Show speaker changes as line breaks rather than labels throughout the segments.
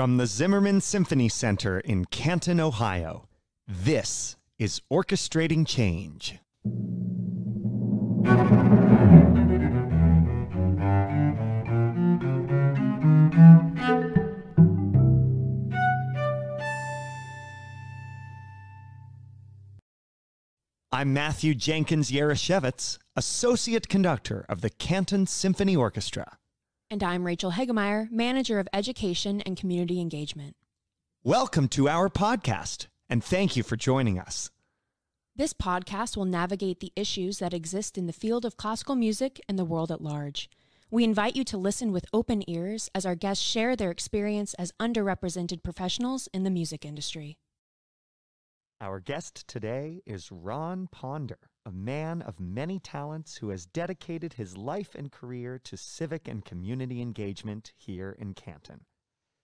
From the Zimmerman Symphony Center in Canton, Ohio, this is Orchestrating Change. I'm Matthew Jenkins Jaroszewicz, Associate Conductor of the Canton Symphony Orchestra.
And I'm Rachel Hegemeyer, Manager of Education and Community Engagement.
Welcome to our podcast, and thank you for joining us.
This podcast will navigate the issues that exist in the field of classical music and the world at large. We invite you to listen with open ears as our guests share their experience as underrepresented professionals in the music industry.
Our guest today is Ron Ponder, a man of many talents who has dedicated his life and career to civic and community engagement here in Canton.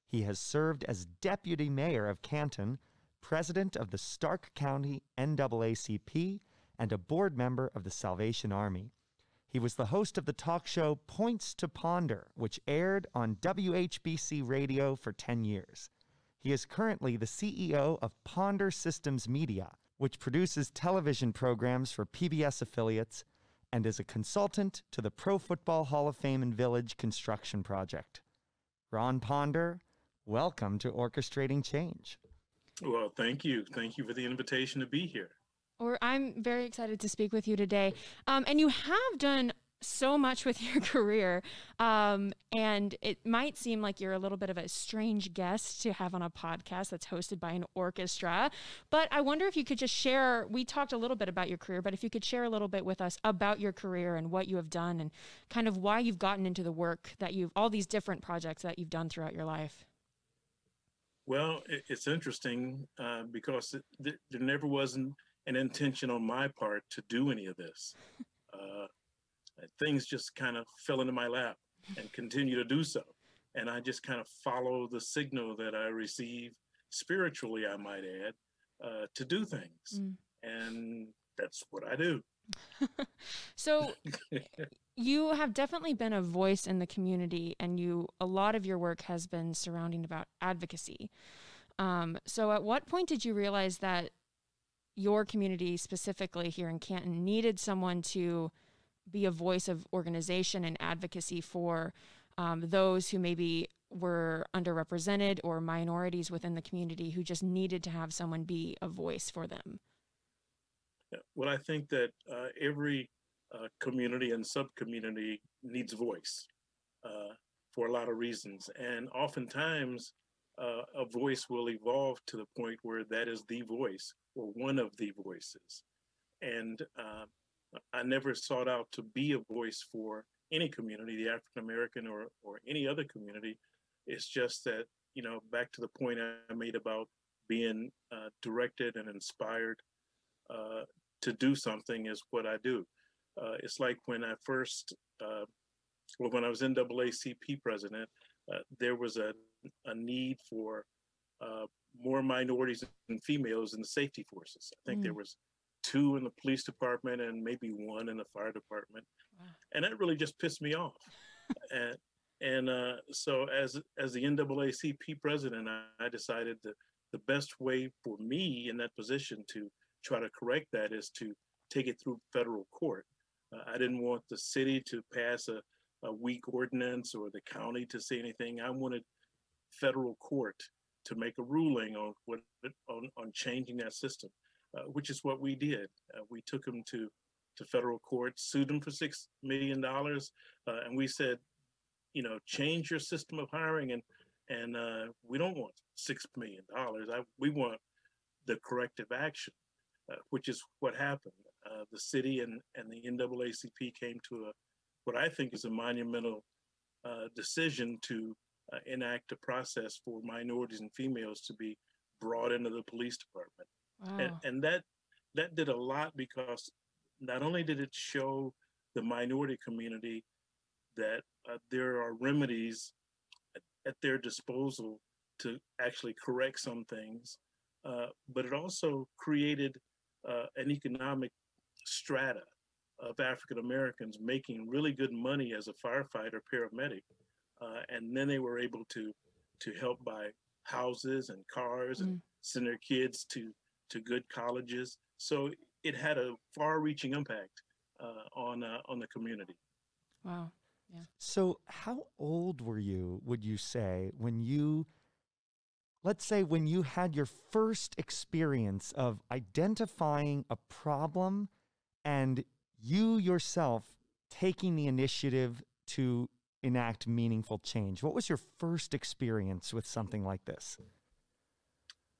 He has served as deputy mayor of Canton, president of the Stark County NAACP, and a board member of the Salvation Army. He was the host of the talk show Points to Ponder, which aired on WHBC Radio for 10 years. He is currently the CEO of Ponder Systems Media, which produces television programs for PBS affiliates and is a consultant to the Pro Football Hall of Fame and Village construction project. Ron Ponder, welcome to Orchestrating Change.
Well, thank you. Thank you for the invitation to be here.
Or I'm very excited to speak with you today. Um, and you have done so much with your career. Um, and it might seem like you're a little bit of a strange guest to have on a podcast that's hosted by an orchestra. But I wonder if you could just share. We talked a little bit about your career, but if you could share a little bit with us about your career and what you have done and kind of why you've gotten into the work that you've, all these different projects that you've done throughout your life.
Well, it's interesting uh, because it, there never wasn't an intention on my part to do any of this. Uh, things just kind of fell into my lap and continue to do so. And I just kind of follow the signal that I receive spiritually, I might add, uh, to do things. Mm. And that's what I do.
so you have definitely been a voice in the community and you a lot of your work has been surrounding about advocacy um, so at what point did you realize that your community specifically here in canton needed someone to be a voice of organization and advocacy for um, those who maybe were underrepresented or minorities within the community who just needed to have someone be a voice for them?
Well, I think that uh, every uh, community and sub-community needs voice uh, for a lot of reasons, and oftentimes uh, a voice will evolve to the point where that is the voice or one of the voices, and uh, I never sought out to be a voice for any community, the African American or or any other community. It's just that you know, back to the point I made about being uh, directed and inspired uh, to do something is what I do. Uh, it's like when I first, uh, well, when I was NAACP president, uh, there was a a need for uh, more minorities and females in the safety forces. I think mm. there was two in the police department and maybe one in the fire department. Wow. And that really just pissed me off. and and uh, so as as the NAACP president, I, I decided that the best way for me in that position to try to correct that is to take it through federal court. Uh, I didn't want the city to pass a, a weak ordinance or the county to say anything. I wanted federal court to make a ruling on what on, on changing that system. Uh, which is what we did. Uh, we took them to to federal court, sued them for six million dollars, uh, and we said, you know, change your system of hiring, and and we don't want six million dollars. We want the corrective action, which is what happened. the city and and the NAACP came to a what I think is a monumental uh, decision to uh, enact a process for minorities and females to be brought into the police department. Wow. And, and that that did a lot because not only did it show the minority community that uh, there are remedies at, at, their disposal to actually correct some things, uh, but it also created uh, an economic strata of African Americans making really good money as a firefighter, paramedic, uh, and then they were able to to help buy houses and cars and
Mm.
send their kids to to good colleges. So it had a far-reaching impact uh, on uh, on the community.
Wow. Yeah.
So, how old were you, would you say, when you, let's say, when you had your first experience of identifying a problem and you yourself taking the initiative to enact meaningful change? What was your first experience with something like this?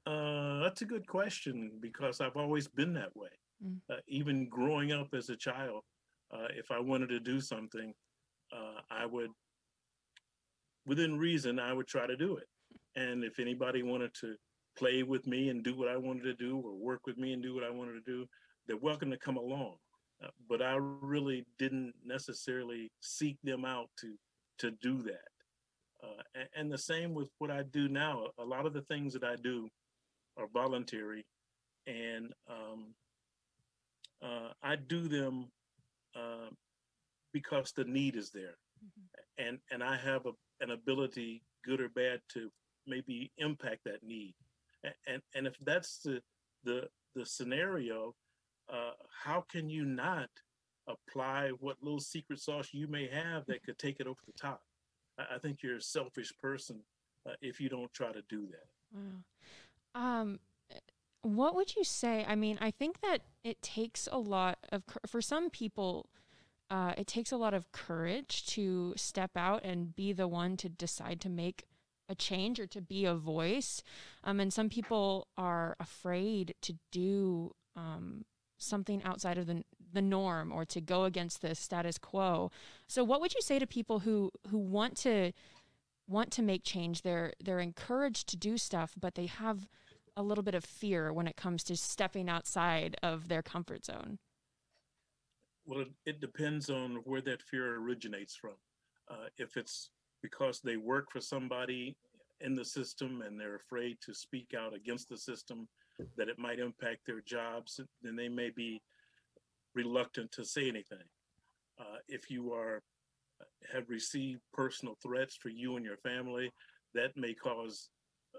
Uh, that's a good question because I've always been that way.
Mm.
Uh, even growing up as a child, uh, if I wanted to do something, uh, I would, within reason, I would try to do it. And if anybody wanted to play with me and do what I wanted to do, or work with me and do what I wanted to do, they're welcome to come along. Uh, but I really didn't necessarily seek them out to to do that. Uh, and, and the same with what I do now. A lot of the things that I do are voluntary, and um, uh, I do them uh, because the need is there, and and I have a, an ability, good or bad, to maybe impact that need. And and, and if that's the the the scenario, uh, how can you not apply what little secret sauce you may have that could take it over the top? I, I think you're a selfish person uh, if you don't try to do that.
Wow. Um, what would you say? I mean, I think that it takes a lot of for some people. Uh, it takes a lot of courage to step out and be the one to decide to make a change or to be a voice. Um, and some people are afraid to do um, something outside of the the norm or to go against the status quo. So, what would you say to people who who want to want to make change? They're they're encouraged to do stuff, but they have a little bit of fear when it comes to stepping outside of their comfort zone.
Well, it, it depends on where that fear originates from. Uh, if it's because they work for somebody in the system and they're afraid to speak out against the system, that it might impact their jobs, then they may be reluctant to say anything. Uh, if you are have received personal threats for you and your family, that may cause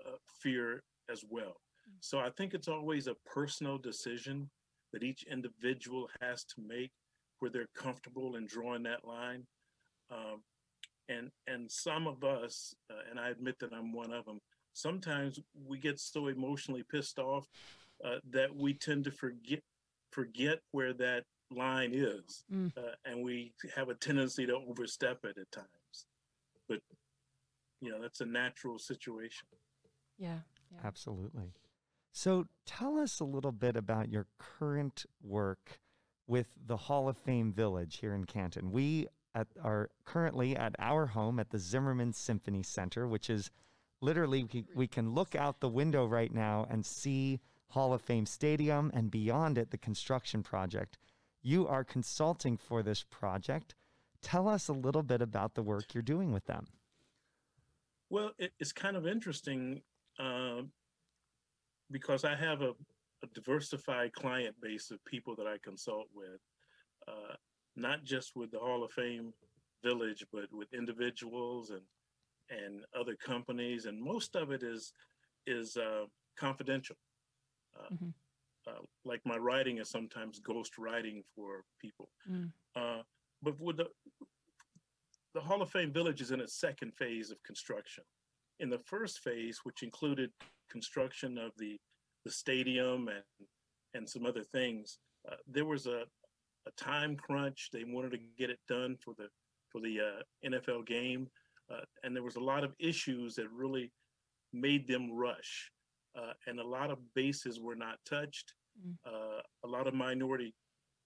uh, fear as well. So I think it's always a personal decision that each individual has to make where they're comfortable in drawing that line. Um, and and some of us, uh, and I admit that I'm one of them. Sometimes we get so emotionally pissed off uh, that we tend to forget forget where that line is,
Mm.
uh, and we have a tendency to overstep it at times. But you know that's a natural situation.
Yeah. Yeah.
Absolutely. So tell us a little bit about your current work with the Hall of Fame Village here in Canton. We at, are currently at our home at the Zimmerman Symphony Center, which is literally, we, we can look out the window right now and see Hall of Fame Stadium and beyond it, the construction project. You are consulting for this project. Tell us a little bit about the work you're doing with them.
Well, it, it's kind of interesting um, because I have a, a diversified client base of people that I consult with, uh, not just with the Hall of Fame Village, but with individuals and and other companies, and most of it is is uh, confidential. Uh,
Mhm.
uh, like my writing is sometimes ghost writing for people,
Mm.
uh, but with the the Hall of Fame Village is in its second phase of construction. In the first phase, which included construction of the the stadium and and some other things, uh, there was a a time crunch. They wanted to get it done for the for the uh, NFL game, uh, and there was a lot of issues that really made them rush, uh, and a lot of bases were not touched.
Mm.
Uh, a lot of minority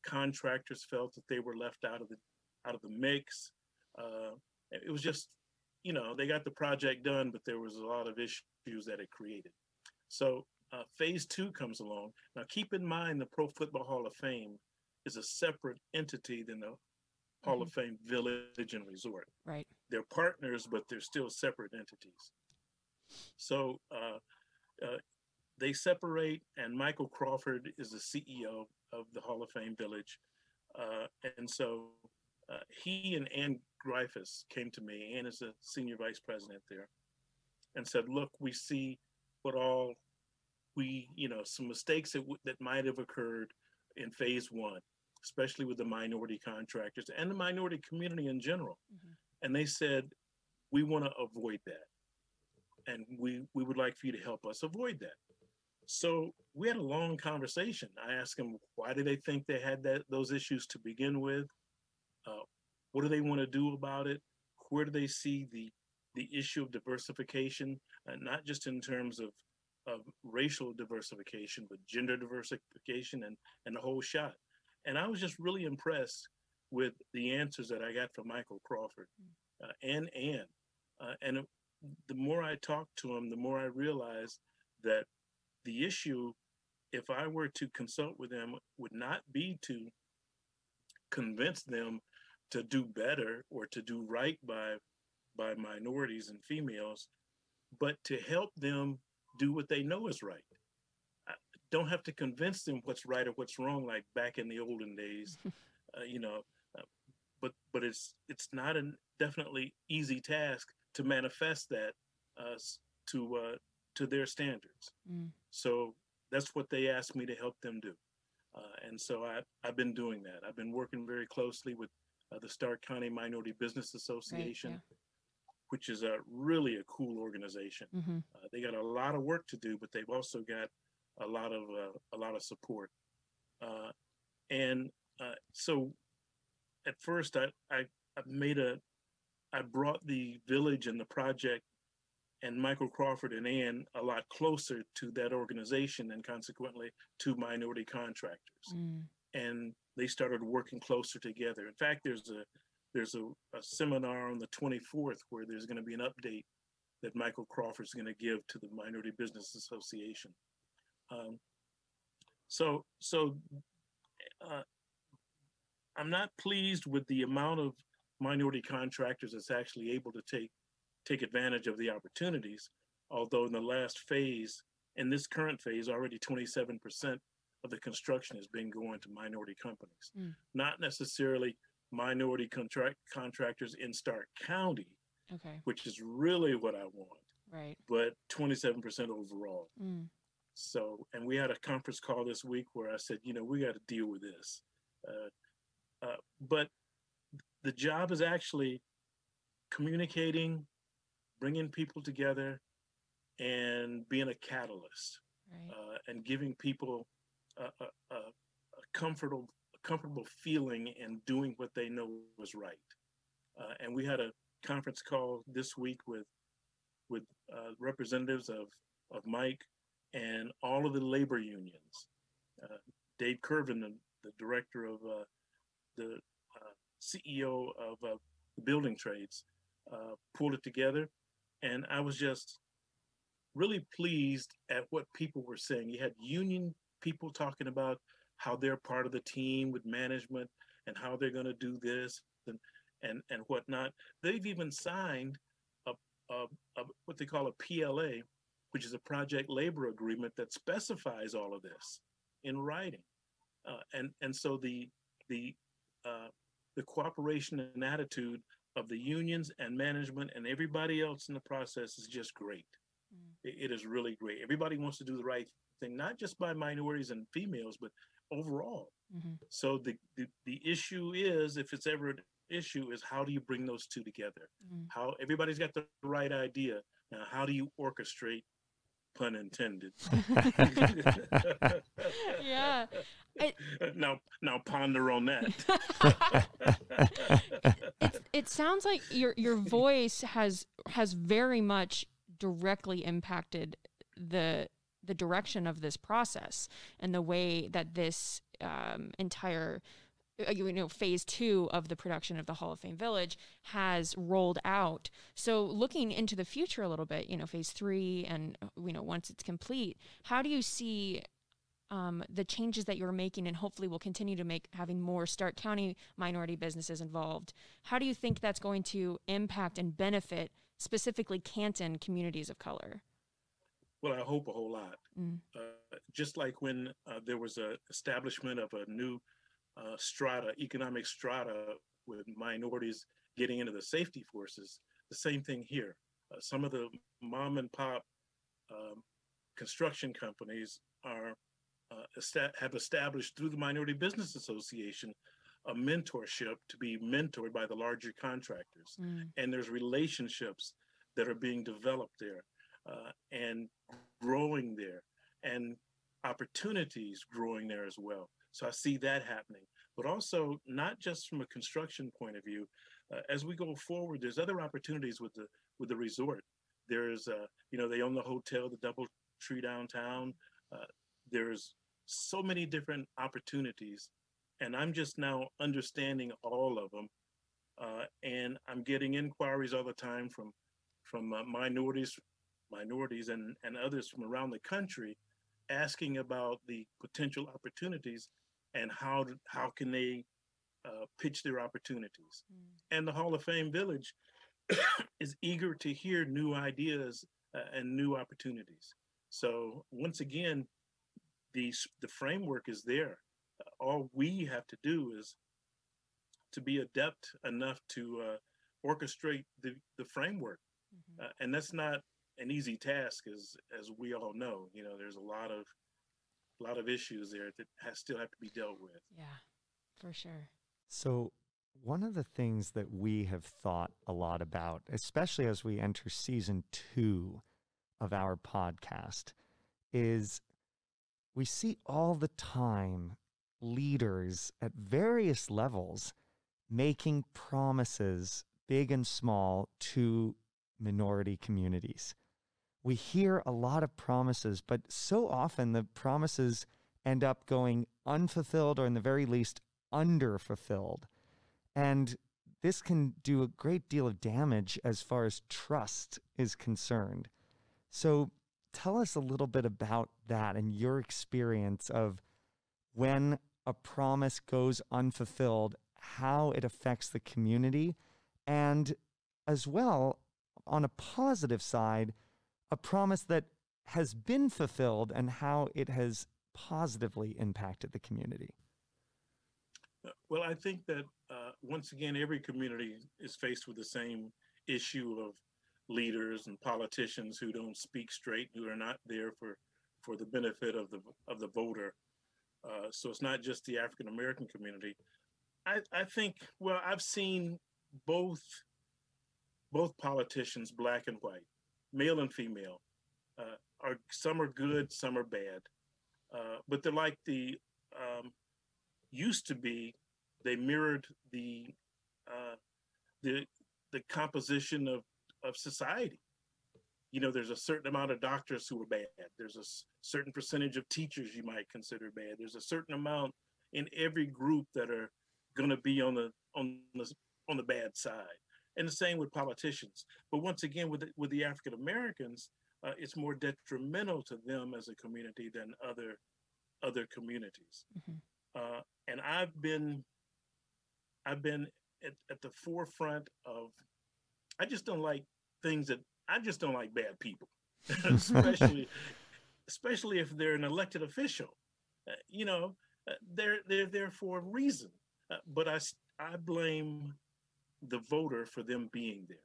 contractors felt that they were left out of the out of the mix. Uh, it was just, you know, they got the project done, but there was a lot of issues that it created. So uh, phase two comes along. Now, keep in mind the Pro Football Hall of Fame is a separate entity than the Hall of Fame Village and Resort.
Right.
They're partners, but they're still separate entities. So uh, uh, they separate, and Michael Crawford is the CEO of the Hall of Fame Village. Uh, and so uh, he and Ann Graffice came to me. Ann is the senior vice president there. and said, look, we see what all we, you know, some mistakes that, w- that might have occurred in phase one, especially with the minority contractors and the minority community in general.
Mhm.
And they said, we want to avoid that. And we, we would like for you to help us avoid that. So we had a long conversation. I asked them, why do they think they had that those issues to begin with? Uh, what do they want to do about it? Where do they see the the issue of diversification, uh, not just in terms of of racial diversification, but gender diversification and and the whole shot. And I was just really impressed with the answers that I got from Michael Crawford uh, and Ann. Uh, and it- the more I talked to him, the more I realized that the issue, if I were to consult with them, would not be to convince them to do better or to do right by by minorities and females, but to help them do what they know is right. I don't have to convince them what's right or what's wrong, like back in the olden days, uh, you know. Uh, but but it's it's not a definitely easy task to manifest that uh, to uh, to their standards.
Mm.
So that's what they asked me to help them do. Uh, and so I, I've been doing that. I've been working very closely with uh, the Stark County Minority Business. Association, which is a really a cool organization.
Yeah. hmm
Uh, they got a lot of work to do, but they've also got a lot of uh, a lot of support. Uh, and uh, so, at first, I, I I made a I brought the village and the project and Michael Crawford and Ann a lot closer to that organization and consequently to minority contractors
Mm.
And they started working closer together. In fact, there's a there's a, a seminar on the 24th where there's going to be an update that Michael Crawford is going to give to the Minority Business Association. Um, so so uh, I'm not pleased with the amount of minority contractors that's actually able to take take advantage of the opportunities. Although in the last phase, in this current phase, already 27 percent of the construction has been going to minority companies,
Mm.
not necessarily minority contract contractors in Stark County,
Okay.
which is really what I want,
Right.
but 27% overall.
Mm.
So, and we had a conference call this week where I said, you know, we got to deal with this. Uh, uh, but the job is actually communicating, bringing people together, and being a catalyst
Right.
uh, and giving people a, a, a, comfortable comfortable feeling in doing what they know was right. Uh, and we had a conference call this week with with uh, representatives of of Mike and all of the labor unions. Uh, Dave Curvin, the, the director of uh, the uh, CEO of uh, the building trades, pulled it together, and I was just really pleased at what people were saying. You had union people talking about how they're part of the team with management and how they're going to do this and and and whatnot. They've even signed a, a, a what they call a PLA, which is a project labor agreement that specifies all of this in writing. Uh, and and so the the uh, the cooperation and attitude of the unions and management and everybody else in the process is just great
Mm.
it, it is really great. Everybody wants to do the right thing, not just by minorities and females, but overall.
hmm
So the, the, the issue is, if it's ever an issue, is how do you bring those two together?
Mm.
How everybody's got the right idea. Now, how do you orchestrate, pun intended?
Yeah. I-
now, now ponder on that.
it, it sounds like your your voice has has very much directly impacted the the direction of this process and the way that this um, entire uh, you know phase two of the production of the Hall of Fame Village has rolled out. So looking into the future a little bit, you know, phase three and uh, you know once it's complete, how do you see um, the changes that you're making and hopefully will continue to make having more Stark County minority businesses involved. How do you think that's going to impact and benefit specifically Canton communities of color?
Well, I hope a whole lot.
Mm.
Uh, just like when uh, there was a establishment of a new uh, strata, economic strata, with minorities getting into the safety forces, the same thing here. Uh, some of the mom and pop um, construction companies are uh, esta- have established through the Minority Business Association a mentorship to be mentored by the larger contractors,
Mm.
and there's relationships that are being developed there uh, and growing there, and opportunities growing there as well. So I see that happening, but also not just from a construction point of view. Uh, as we go forward, there's other opportunities with the with the resort. There's, uh, you know, they own the hotel, the Double Tree downtown. Uh, there's so many different opportunities, and I'm just now understanding all of them. Uh, and I'm getting inquiries all the time from from uh, minorities, minorities, and and others from around the country, asking about the potential opportunities and how how can they uh, pitch their opportunities.
Mm.
And the Hall of Fame Village is eager to hear new ideas uh, and new opportunities. So once again, the the framework is there. Uh, all we have to do is to be adept enough to uh, orchestrate the, the framework,
Mhm.
uh, and that's not an easy task, as as we all know. You know, there's a lot of a lot of issues there that has, still have to be dealt with.
Yeah, for sure.
So, one of the things that we have thought a lot about, especially as we enter season two of our podcast, is we see all the time leaders at various levels making promises, big and small, to minority communities. We hear a lot of promises, but so often the promises end up going unfulfilled or, in the very least, underfulfilled. And this can do a great deal of damage as far as trust is concerned. So, tell us a little bit about that and your experience of when a promise goes unfulfilled, how it affects the community, and as well, on a positive side, a promise that has been fulfilled and how it has positively impacted the community.
Well, I think that uh, once again, every community is faced with the same issue of leaders and politicians who don't speak straight, who are not there for for the benefit of the of the voter. Uh, so it's not just the African American community. I, I think well, I've seen both both politicians, black and white, male and female, uh, are some are good, some are bad, uh, but they're like the um, used to be. They mirrored the uh, the the composition of of society. You know, there's a certain amount of doctors who are bad. There's a certain percentage of teachers you might consider bad. There's a certain amount in every group that are going to be on the on the on the bad side. And the same with politicians. But once again, with the, with the African Americans, uh, it's more detrimental to them as a community than other other communities.
Mhm.
Uh, and I've been I've been at, at the forefront of I just don't like things that I just don't like bad people, especially especially if they're an elected official. Uh, you know, uh, they're they're there for a reason. Uh, but I blame the voter for them being there.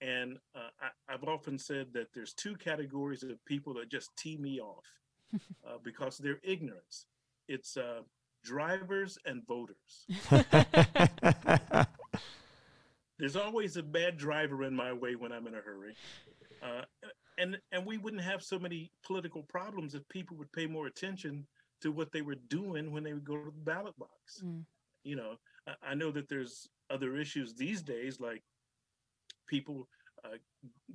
And uh, I, I've often said that there's two categories of people that just tee me off uh, because of their ignorance. It's uh, drivers and voters. There's always a bad driver in my way when I'm in a hurry. Uh, and and we wouldn't have so many political problems if people would pay more attention to what they were doing when they would go to the ballot box.
Mm.
You know, I, I know that there's other issues these days, like people uh,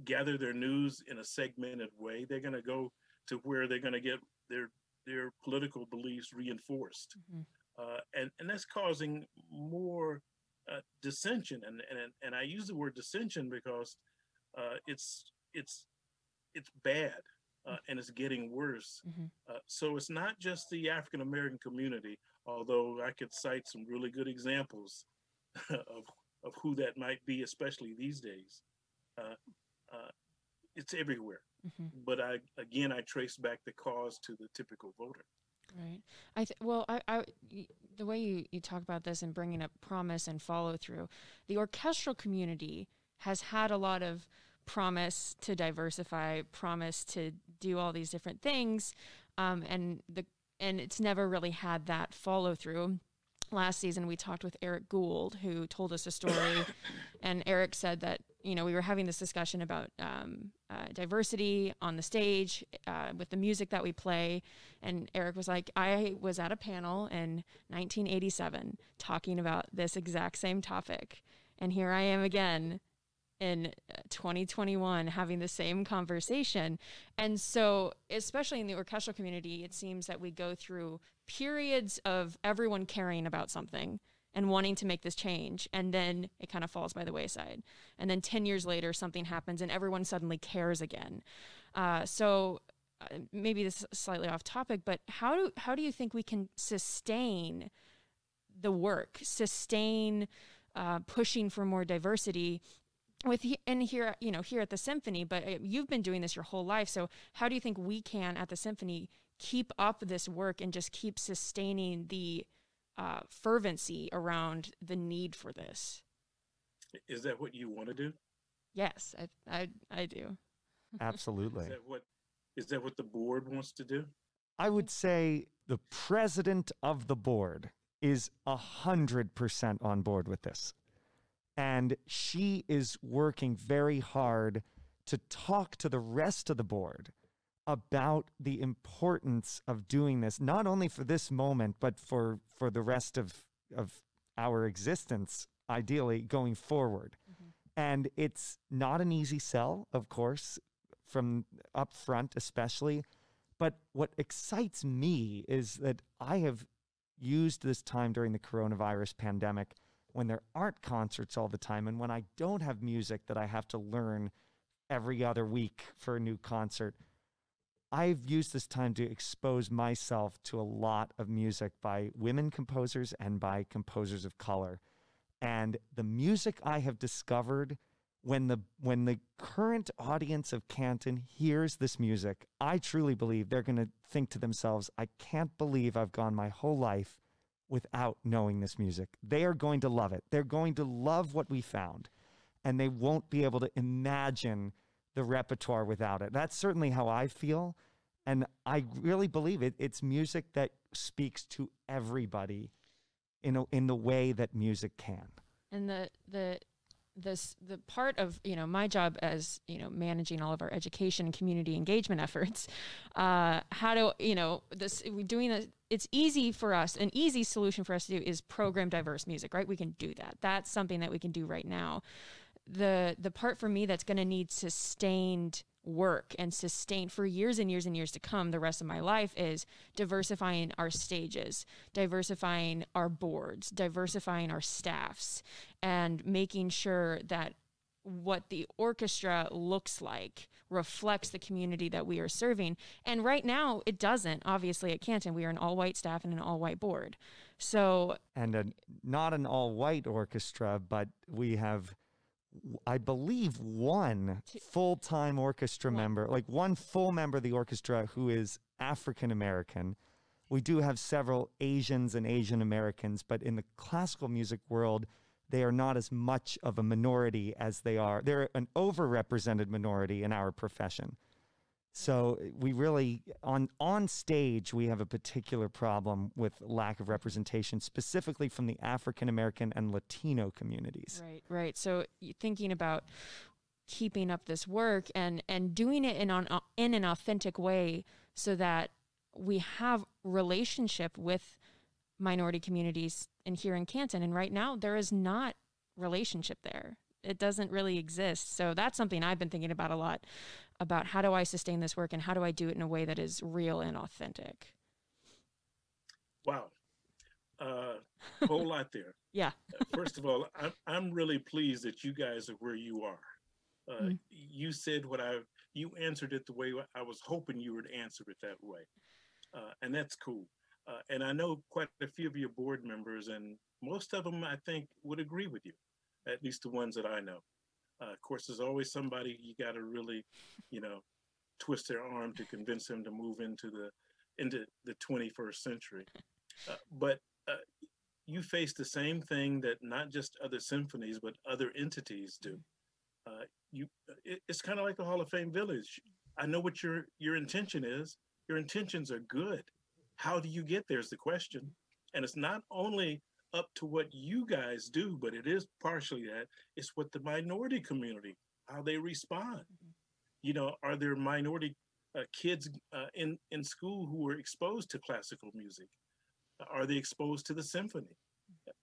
gather their news in a segmented way. They're going to go to where they're going to get their their political beliefs reinforced,
Mhm.
uh, and and that's causing more uh, dissension. And and and I use the word dissension because uh, it's it's it's bad uh, and it's getting worse.
Mhm.
Uh, so it's not just the African American community, although I could cite some really good examples of of who that might be, especially these days. Uh, uh, it's everywhere.
Mhm.
But I again I trace back the cause to the typical voter.
Right. I th- well, I the way you, you talk about this and bringing up promise and follow through, the orchestral community has had a lot of promise to diversify, promise to do all these different things, um, and the and it's never really had that follow through. Last season, we talked with Eric Gould, who told us a story, and Eric said that you know we were having this discussion about um, uh, diversity on the stage uh, with the music that we play, and Eric was like, I was at a panel in 1987 talking about this exact same topic, and here I am again in uh, 2021 having the same conversation. And so, especially in the orchestral community, it seems that we go through periods of everyone caring about something and wanting to make this change and then it kind of falls by the wayside. And then 10 years later something happens and everyone suddenly cares again. Uh, so uh, maybe this is slightly off topic but how do how do you think we can sustain the work sustain uh, pushing for more diversity with and here you know here at the symphony? But uh, you've been doing this your whole life so how do you think we can at the symphony keep up this work and just keep sustaining the uh, fervency around the need for this.
Is that what you want to do?
Yes i i, I do.
Absolutely.
Is that what is that what the board wants to do?
I would say the president of the board is a hundred percent on board with this. And she is working very hard to talk to the rest of the board about the importance of doing this, not only for this moment, but for, for the rest of, of our existence, ideally going forward. Mm-hmm. And it's not an easy sell, of course, from up front, especially. But what excites me is that I have used this time during the coronavirus pandemic when there aren't concerts all the time and when I don't have music that I have to learn every other week for a new concert, I've used this time to expose myself to a lot of music by women composers and by composers of color. And the music I have discovered when the when the current audience of Canton hears this music, I truly believe they're going to think to themselves, I can't believe I've gone my whole life without knowing this music. They are going to love it. They're going to love what we found, and they won't be able to imagine the repertoire without it. That's certainly how I feel. And I really believe it. It's music that speaks to everybody in a, in the way that music can.
And the the this the part of you know my job as you know managing all of our education and community engagement efforts uh how do you know this we doing this it's easy for us an easy solution for us to do is program diverse music right we can do that that's something that we can do right now the the part for me that's going to need sustained work and sustain for years and years and years to come the rest of my life is diversifying our stages diversifying our boards diversifying our staffs and making sure that what the orchestra looks like reflects the community that we are serving. And right now it doesn't. Obviously at canton we are an all white staff and an all white board. So
and a, not an all white orchestra but we have I believe one full time orchestra one. member, like one full member of the orchestra who is African American. We do have several Asians and Asian Americans, but in the classical music world, they are not as much of a minority as they are. They're an overrepresented minority in our profession. So eh, we really on on stage we have a particular problem with lack of representation specifically from the African American and Latino communities.
Right, right. So thinking about keeping up this work and and doing it in on in an authentic way so that we have relationship with minority communities in here in Canton and right now there is not relationship there it doesn't really exist so that's something i've been thinking about a lot about how do I sustain this work and how do I do it in a way that is real and authentic.
Wow. Uh, whole lot there.
Yeah.
first of all, I'm, I'm really pleased that you guys are where you are. Uh, mm. You said what I, you answered it the way I was hoping you would answer it that way. Uh, and that's cool. Uh, and I know quite a few of your board members, and most of them I think would agree with you, at least the ones that I know. Uh, of course, there's always somebody you got to really, you know, twist their arm to convince them to move into the into the 21st century. Uh, but uh, you face the same thing that not just other symphonies but other entities do. Uh, you, it, it's kind of like the Hall of Fame Village. I know what your your intention is. Your intentions are good. How do you get there is the question. And it's not only up to what you guys do, but it is partially that. It's what the minority community, how they respond. Mm-hmm. You know, are there minority uh, kids uh, in in school who were exposed to classical music? Are they exposed to the symphony?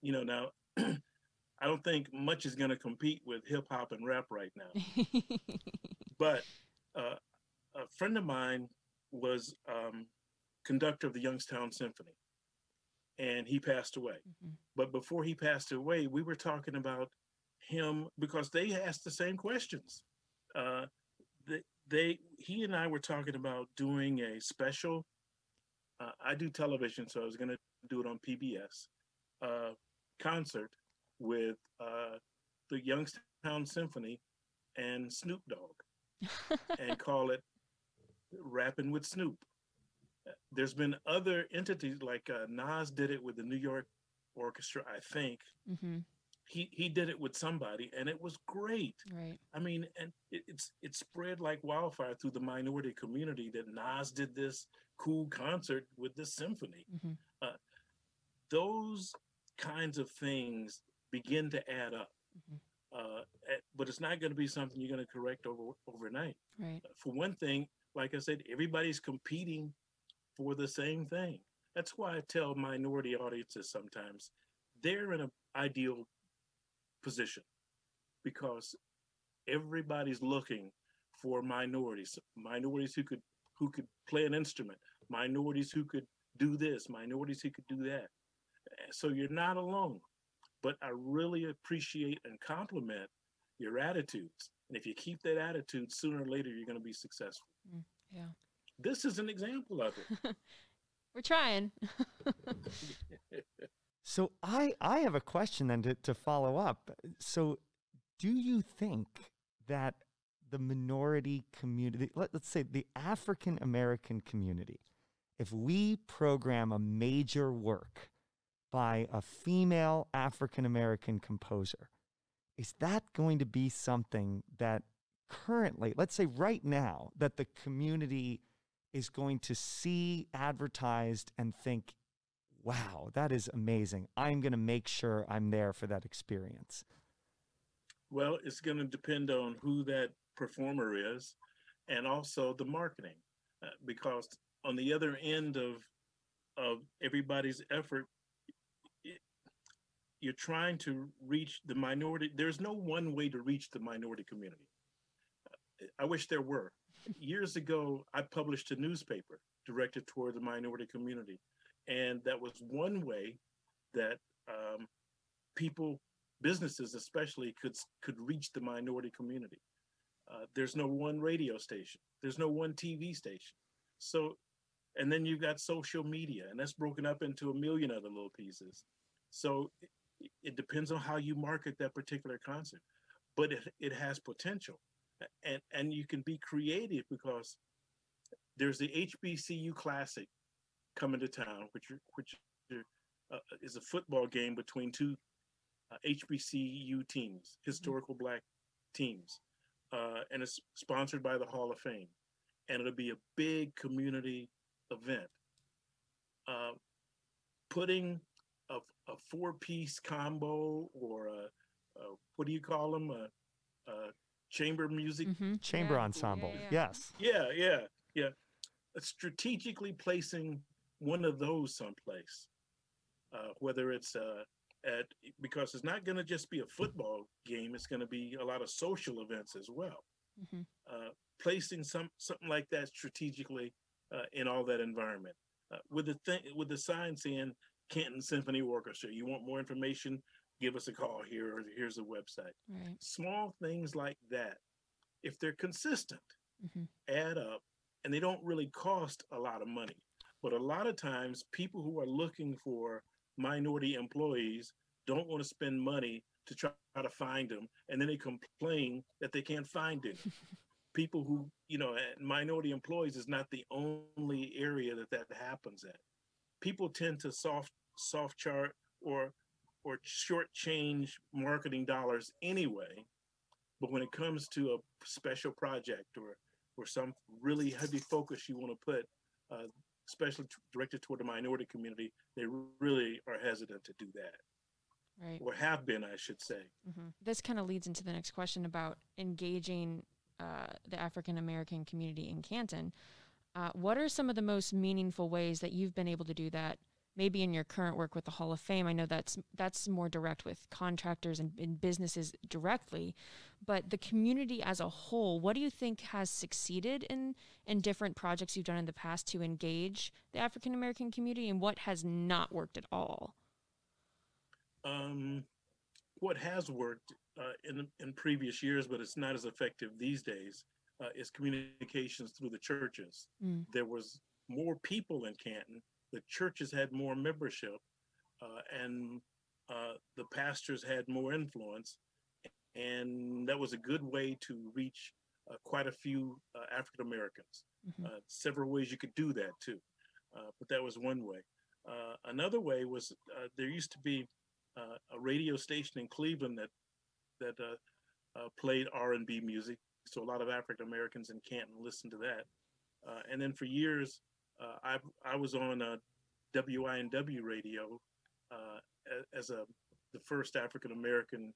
You know, now I don't think much is going to compete with hip hop and rap right now. but uh, a friend of mine was um, conductor of the Youngstown Symphony, and he passed away. Mm-hmm. But before he passed away, we were talking about him because they asked the same questions. Uh, they, they, he and I were talking about doing a special. Uh, I do television, so I was going to do it on PBS uh, concert with uh, the Youngstown Symphony and Snoop Dogg and call it Rapping with Snoop. There's been other entities like uh, Nas did it with the New York Orchestra, I think. Mm-hmm. He he did it with somebody, and it was great.
Right.
I mean, and it, it's it spread like wildfire through the minority community that Nas did this cool concert with the symphony. Mm-hmm. Uh, those kinds of things begin to add up. Mm-hmm. Uh, but it's not going to be something you're going to correct over overnight.
Right.
For one thing, like I said, everybody's competing for the same thing. That's why I tell minority audiences sometimes they're in an ideal position because everybody's looking for minorities, minorities who could who could play an instrument, minorities who could do this, minorities who could do that. So you're not alone but I really appreciate and compliment your attitudes. And if you keep that attitude, sooner or later, you're going to be successful.
Mm, yeah.
This is an example of it.
We're trying.
so I, I have a question then to, to follow up. So do you think that the minority community, let, let's say the African American community, if we program a major work by a female African American composer. Is that going to be something that currently, let's say right now, that the community is going to see advertised and think, wow, that is amazing. I'm going to make sure I'm there for that experience?
Well, it's going to depend on who that performer is and also the marketing. Uh, because on the other end of of everybody's effort you're trying to reach the minority. There's no one way to reach the minority community. I wish there were. Years ago, I published a newspaper directed toward the minority community, and that was one way that um, people, businesses especially, could could reach the minority community. Uh, there's no one radio station. There's no one TV station. So, and then you've got social media, and that's broken up into a million other little pieces. So it depends on how you market that particular concert but it, it has potential and and you can be creative because there's the hbcu classic coming to town which which uh, is a football game between two uh, hbcu teams historical mm-hmm. black teams uh, and it's sponsored by the hall of fame and it'll be a big community event uh, putting a, a four piece combo or a, a, what do you call them? A, a chamber music,
mm-hmm. chamber yeah. ensemble. Yeah, yeah. Yes.
Yeah, yeah, yeah. Strategically placing one of those someplace, uh, whether it's uh, at because it's not going to just be a football game; it's going to be a lot of social events as well. Mm-hmm. Uh, placing some something like that strategically uh, in all that environment, uh, with the thing with the sign saying Canton Symphony Orchestra. You want more information? Give us a call here, or here's a website.
Right.
Small things like that, if they're consistent, mm-hmm. add up, and they don't really cost a lot of money. But a lot of times, people who are looking for minority employees don't want to spend money to try to find them, and then they complain that they can't find any. people who, you know, minority employees is not the only area that that happens at. People tend to soft soft chart or or short change marketing dollars anyway But when it comes to a special project or or some really heavy focus you want to put, uh, especially t- directed toward the minority community, they really are hesitant to do that.
Right.
Or have been, I should say.
Mm-hmm. This kind of leads into the next question about engaging uh, the African American community in Canton. Uh, what are some of the most meaningful ways that you've been able to do that? Maybe in your current work with the Hall of Fame, I know that's that's more direct with contractors and, and businesses directly, but the community as a whole, what do you think has succeeded in in different projects you've done in the past to engage the African American community, and what has not worked at all?
Um, what has worked uh, in in previous years, but it's not as effective these days, uh, is communications through the churches.
Mm.
There was more people in Canton. The churches had more membership, uh, and uh, the pastors had more influence, and that was a good way to reach uh, quite a few uh, African Americans.
Mhm.
Uh, several ways you could do that too, uh, but that was one way. Uh, another way was uh, there used to be uh, a radio station in Cleveland that that uh, uh, played R&B music, so a lot of African Americans in Canton listened to that. Uh, and then for years, uh, I I was on uh, WINW radio uh, as a the first African American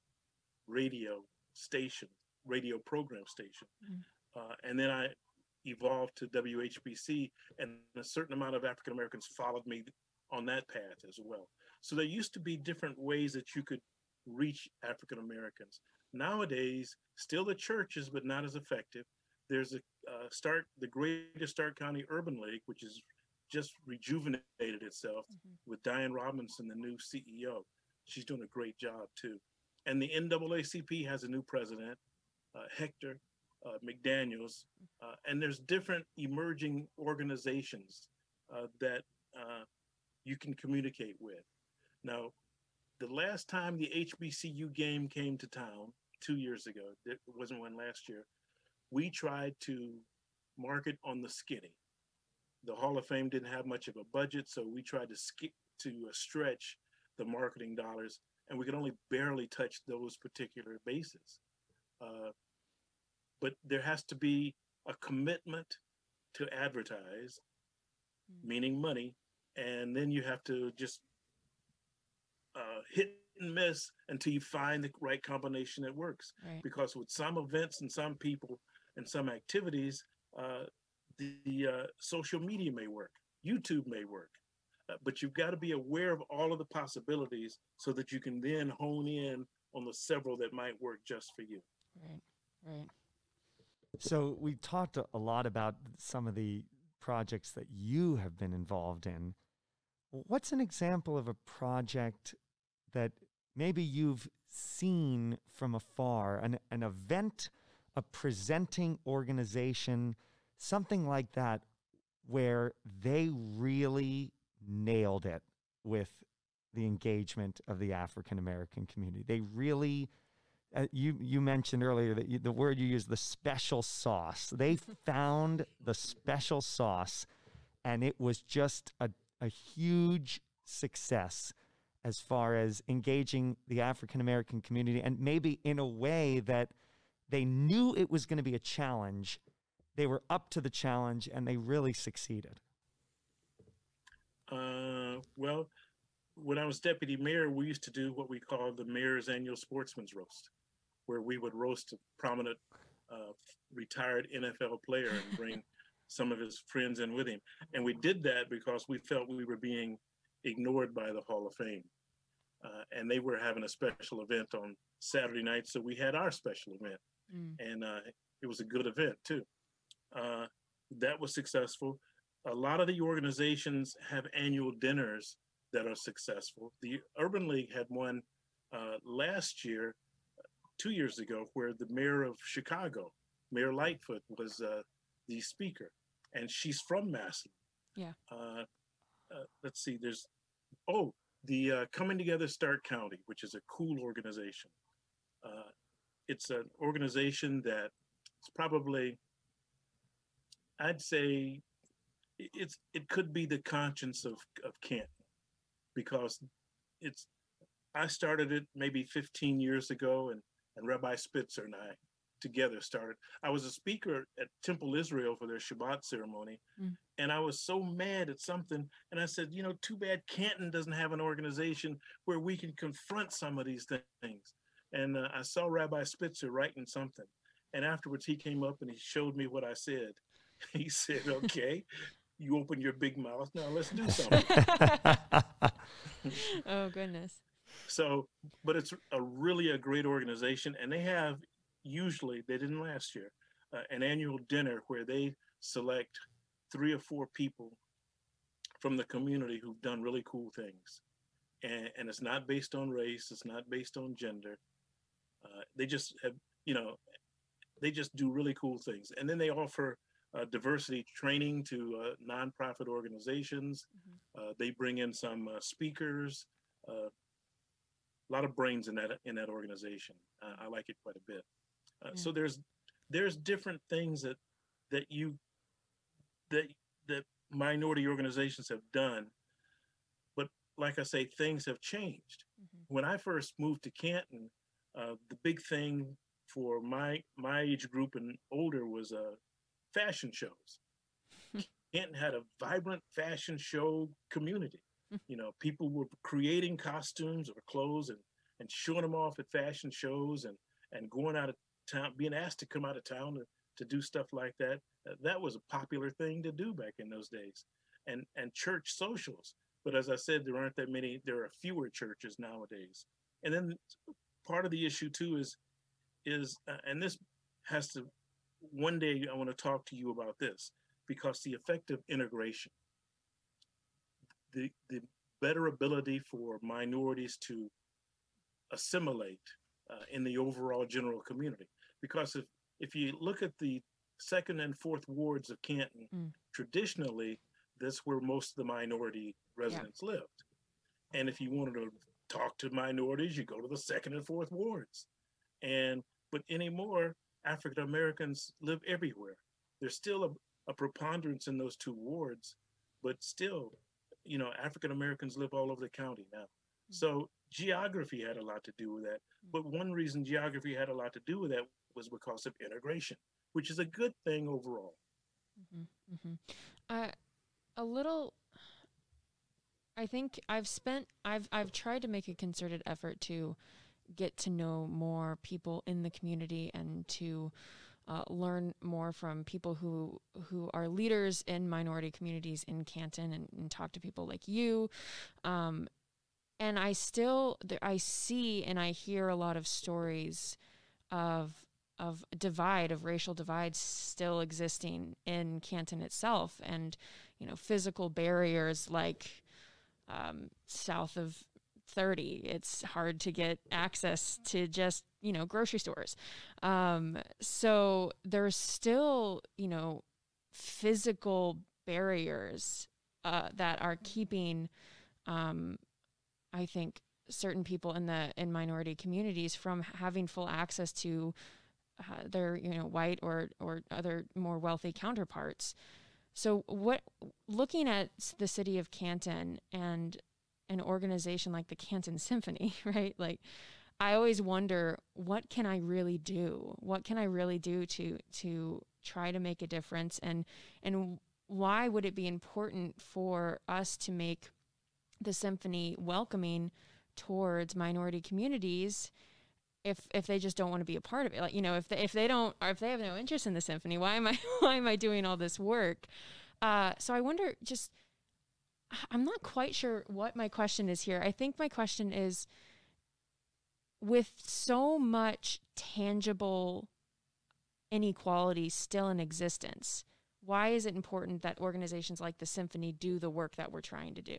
radio station, radio program station.
Mhm.
Uh, and then I evolved to WHBC, and a certain amount of African Americans followed me on that path as well. So there used to be different ways that you could reach African Americans. Nowadays, still the churches, but not as effective. There's a uh, start the Greater Stark County Urban League, which is just rejuvenated itself
Mhm.
with Diane Robinson, the new CEO. She's doing a great job too. And the NAACP has a new president, uh, Hector uh, McDaniels, uh, and there's different emerging organizations uh, that uh, you can communicate with. Now, the last time the HBCU game came to town, two years ago, it wasn't one last year, we tried to market on the skinny. The Hall of Fame didn't have much of a budget, so we tried to skip to uh, stretch the marketing dollars, and we could only barely touch those particular bases. Uh, but there has to be a commitment to advertise,
Mm.
meaning money, and then you have to just uh, hit and miss until you find the right combination that works.
Right.
Because with some events and some people and some activities, uh, the, the uh, social media may work, YouTube may work, uh, but you've got to be aware of all of the possibilities so that you can then hone in on the several that might work just for you.
Right. Right.
So we talked a a lot about some of the projects that you have been involved in. What's an example of a project that maybe you've seen from afar, an, an event, a presenting organization, something like that, where they really nailed it with the engagement of the African American community? They really uh, you you mentioned earlier that you, the word you used the special sauce. They found the special sauce, and it was just a a huge success as far as engaging the African American community, and maybe in a way that they knew it was going to be a challenge. They were up to the challenge, and they really succeeded.
Uh, well, when I was deputy mayor, we used to do what we call the mayor's annual sportsman's roast, where we would roast a prominent uh, retired NFL player and bring some of his friends in with him. And we did that because we felt we were being ignored by the Hall of Fame. Uh, and they were having a special event on Saturday night, so we had our special event,
Mm.
and uh, it was a good event too. Uh, that was successful. A lot of the organizations have annual dinners that are successful. The Urban League had one uh, last year, two years ago, where the mayor of Chicago, Mayor Lightfoot, was uh, the speaker, and she's from Massillon.
Yeah.
Uh, uh, let's see. There's oh the uh, Coming Together Stark County, which is a cool organization. Uh, it's an organization that it's probably, I'd say, it's it could be the conscience of of Canton, because it's I started it maybe 15 years ago, and and Rabbi Spitzer and I together started. I was a speaker at Temple Israel for their Shabbat ceremony,
Mm.
and I was so mad at something. And I said, you know, too bad Canton doesn't have an organization where we can confront some of these things. And uh, I saw Rabbi Spitzer writing something, and afterwards he came up and he showed me what I said. He said, "Okay, you open your big mouth now. Let's do something."
oh goodness.
So, but it's a really a great organization, and they have usually they didn't last year uh, an annual dinner where they select three or four people from the community who've done really cool things, and and it's not based on race, it's not based on gender. Uh, they just have you know they just do really cool things, and then they offer. Uh, diversity training to uh, nonprofit organizations. Uh, they bring in some uh, speakers, uh, a lot of brains in that in that organization. Uh, I like it quite a bit. Uh,
Yeah.
So there's there's different things that that you that that minority organizations have done, but like I say, things have changed.
Mhm.
When I first moved to Canton, uh, the big thing for my my age group and older was uh, fashion shows. Canton had a vibrant fashion show community. You know people were creating costumes or clothes and and showing them off at fashion shows and and going out of town being asked to come out of town to, to do stuff like that. Uh, that was a popular thing to do back in those days. And and church socials. But as i said there aren't that many there are fewer churches nowadays. And then part of the issue too is is uh, and this has to one day i want to talk to you about this because the effect of integration the the better ability for minorities to assimilate uh, in the overall general community. Because if if you look at the second and fourth wards of Canton,
Mm.
traditionally that's where most of the minority residents lived. And if you wanted to talk to minorities, you go to the second and fourth wards. And but anymore, African Americans live everywhere. There's still a, a preponderance in those two wards, but still you know, African Americans live all over the county now. So geography had a lot to do with that. But one reason geography had a lot to do with that was because of integration, which is a good thing overall.
Mm-hmm. Mm-hmm. Uh, a little. I think I've spent. I've I've tried to make a concerted effort to get to know more people in the community and to uh, learn more from people who who are leaders in minority communities in Canton and, and talk to people like you. Um, and I still I see and I hear a lot of stories of of divide of racial divides still existing in Canton itself and you know physical barriers like um, south of 30 it's hard to get access to just you know grocery stores. Um, so there's still you know physical barriers uh, that are keeping um, i think certain people in the in minority communities from having full access to uh, their you know white or or other more wealthy counterparts so what looking at the city of canton and an organization like the canton symphony right? Like i always wonder what can i really do? What can i really do to to try to make a difference? And and why would it be important for us to make the symphony welcoming towards minority communities if if they just don't want to be a part of it like you know if they, if they don't or if they have no interest in the symphony why am i why am i doing all this work? Uh, so i wonder just i'm not quite sure what my question is here. I think my question is with so much tangible inequality still in existence why is it important that organizations like the symphony do the work that we're trying to do?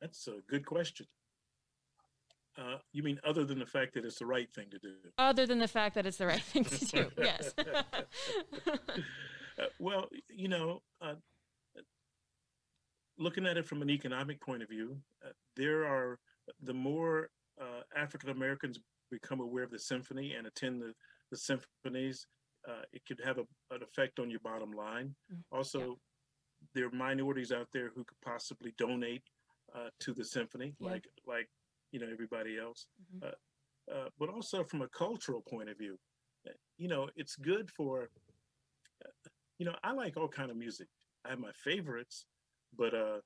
That's a good question. Uh, you mean other than the fact that it's the right thing to do?
other than the fact that it's the right thing to do yes
Uh, well, you know, uh, looking at it from an economic point of view, uh, there are the more uh, African Americans become aware of the symphony and attend the, the symphonies, uh, it could have a, an effect on your bottom line.
Mm,
Also, there are minorities out there who could possibly donate uh, to the symphony,
Yeah.
like like you know everybody else.
Mhm.
Uh, uh, but also from a cultural point of view. Uh, you know, it's good for, uh, you know, I like all kind of music. I have my favorites, but uh,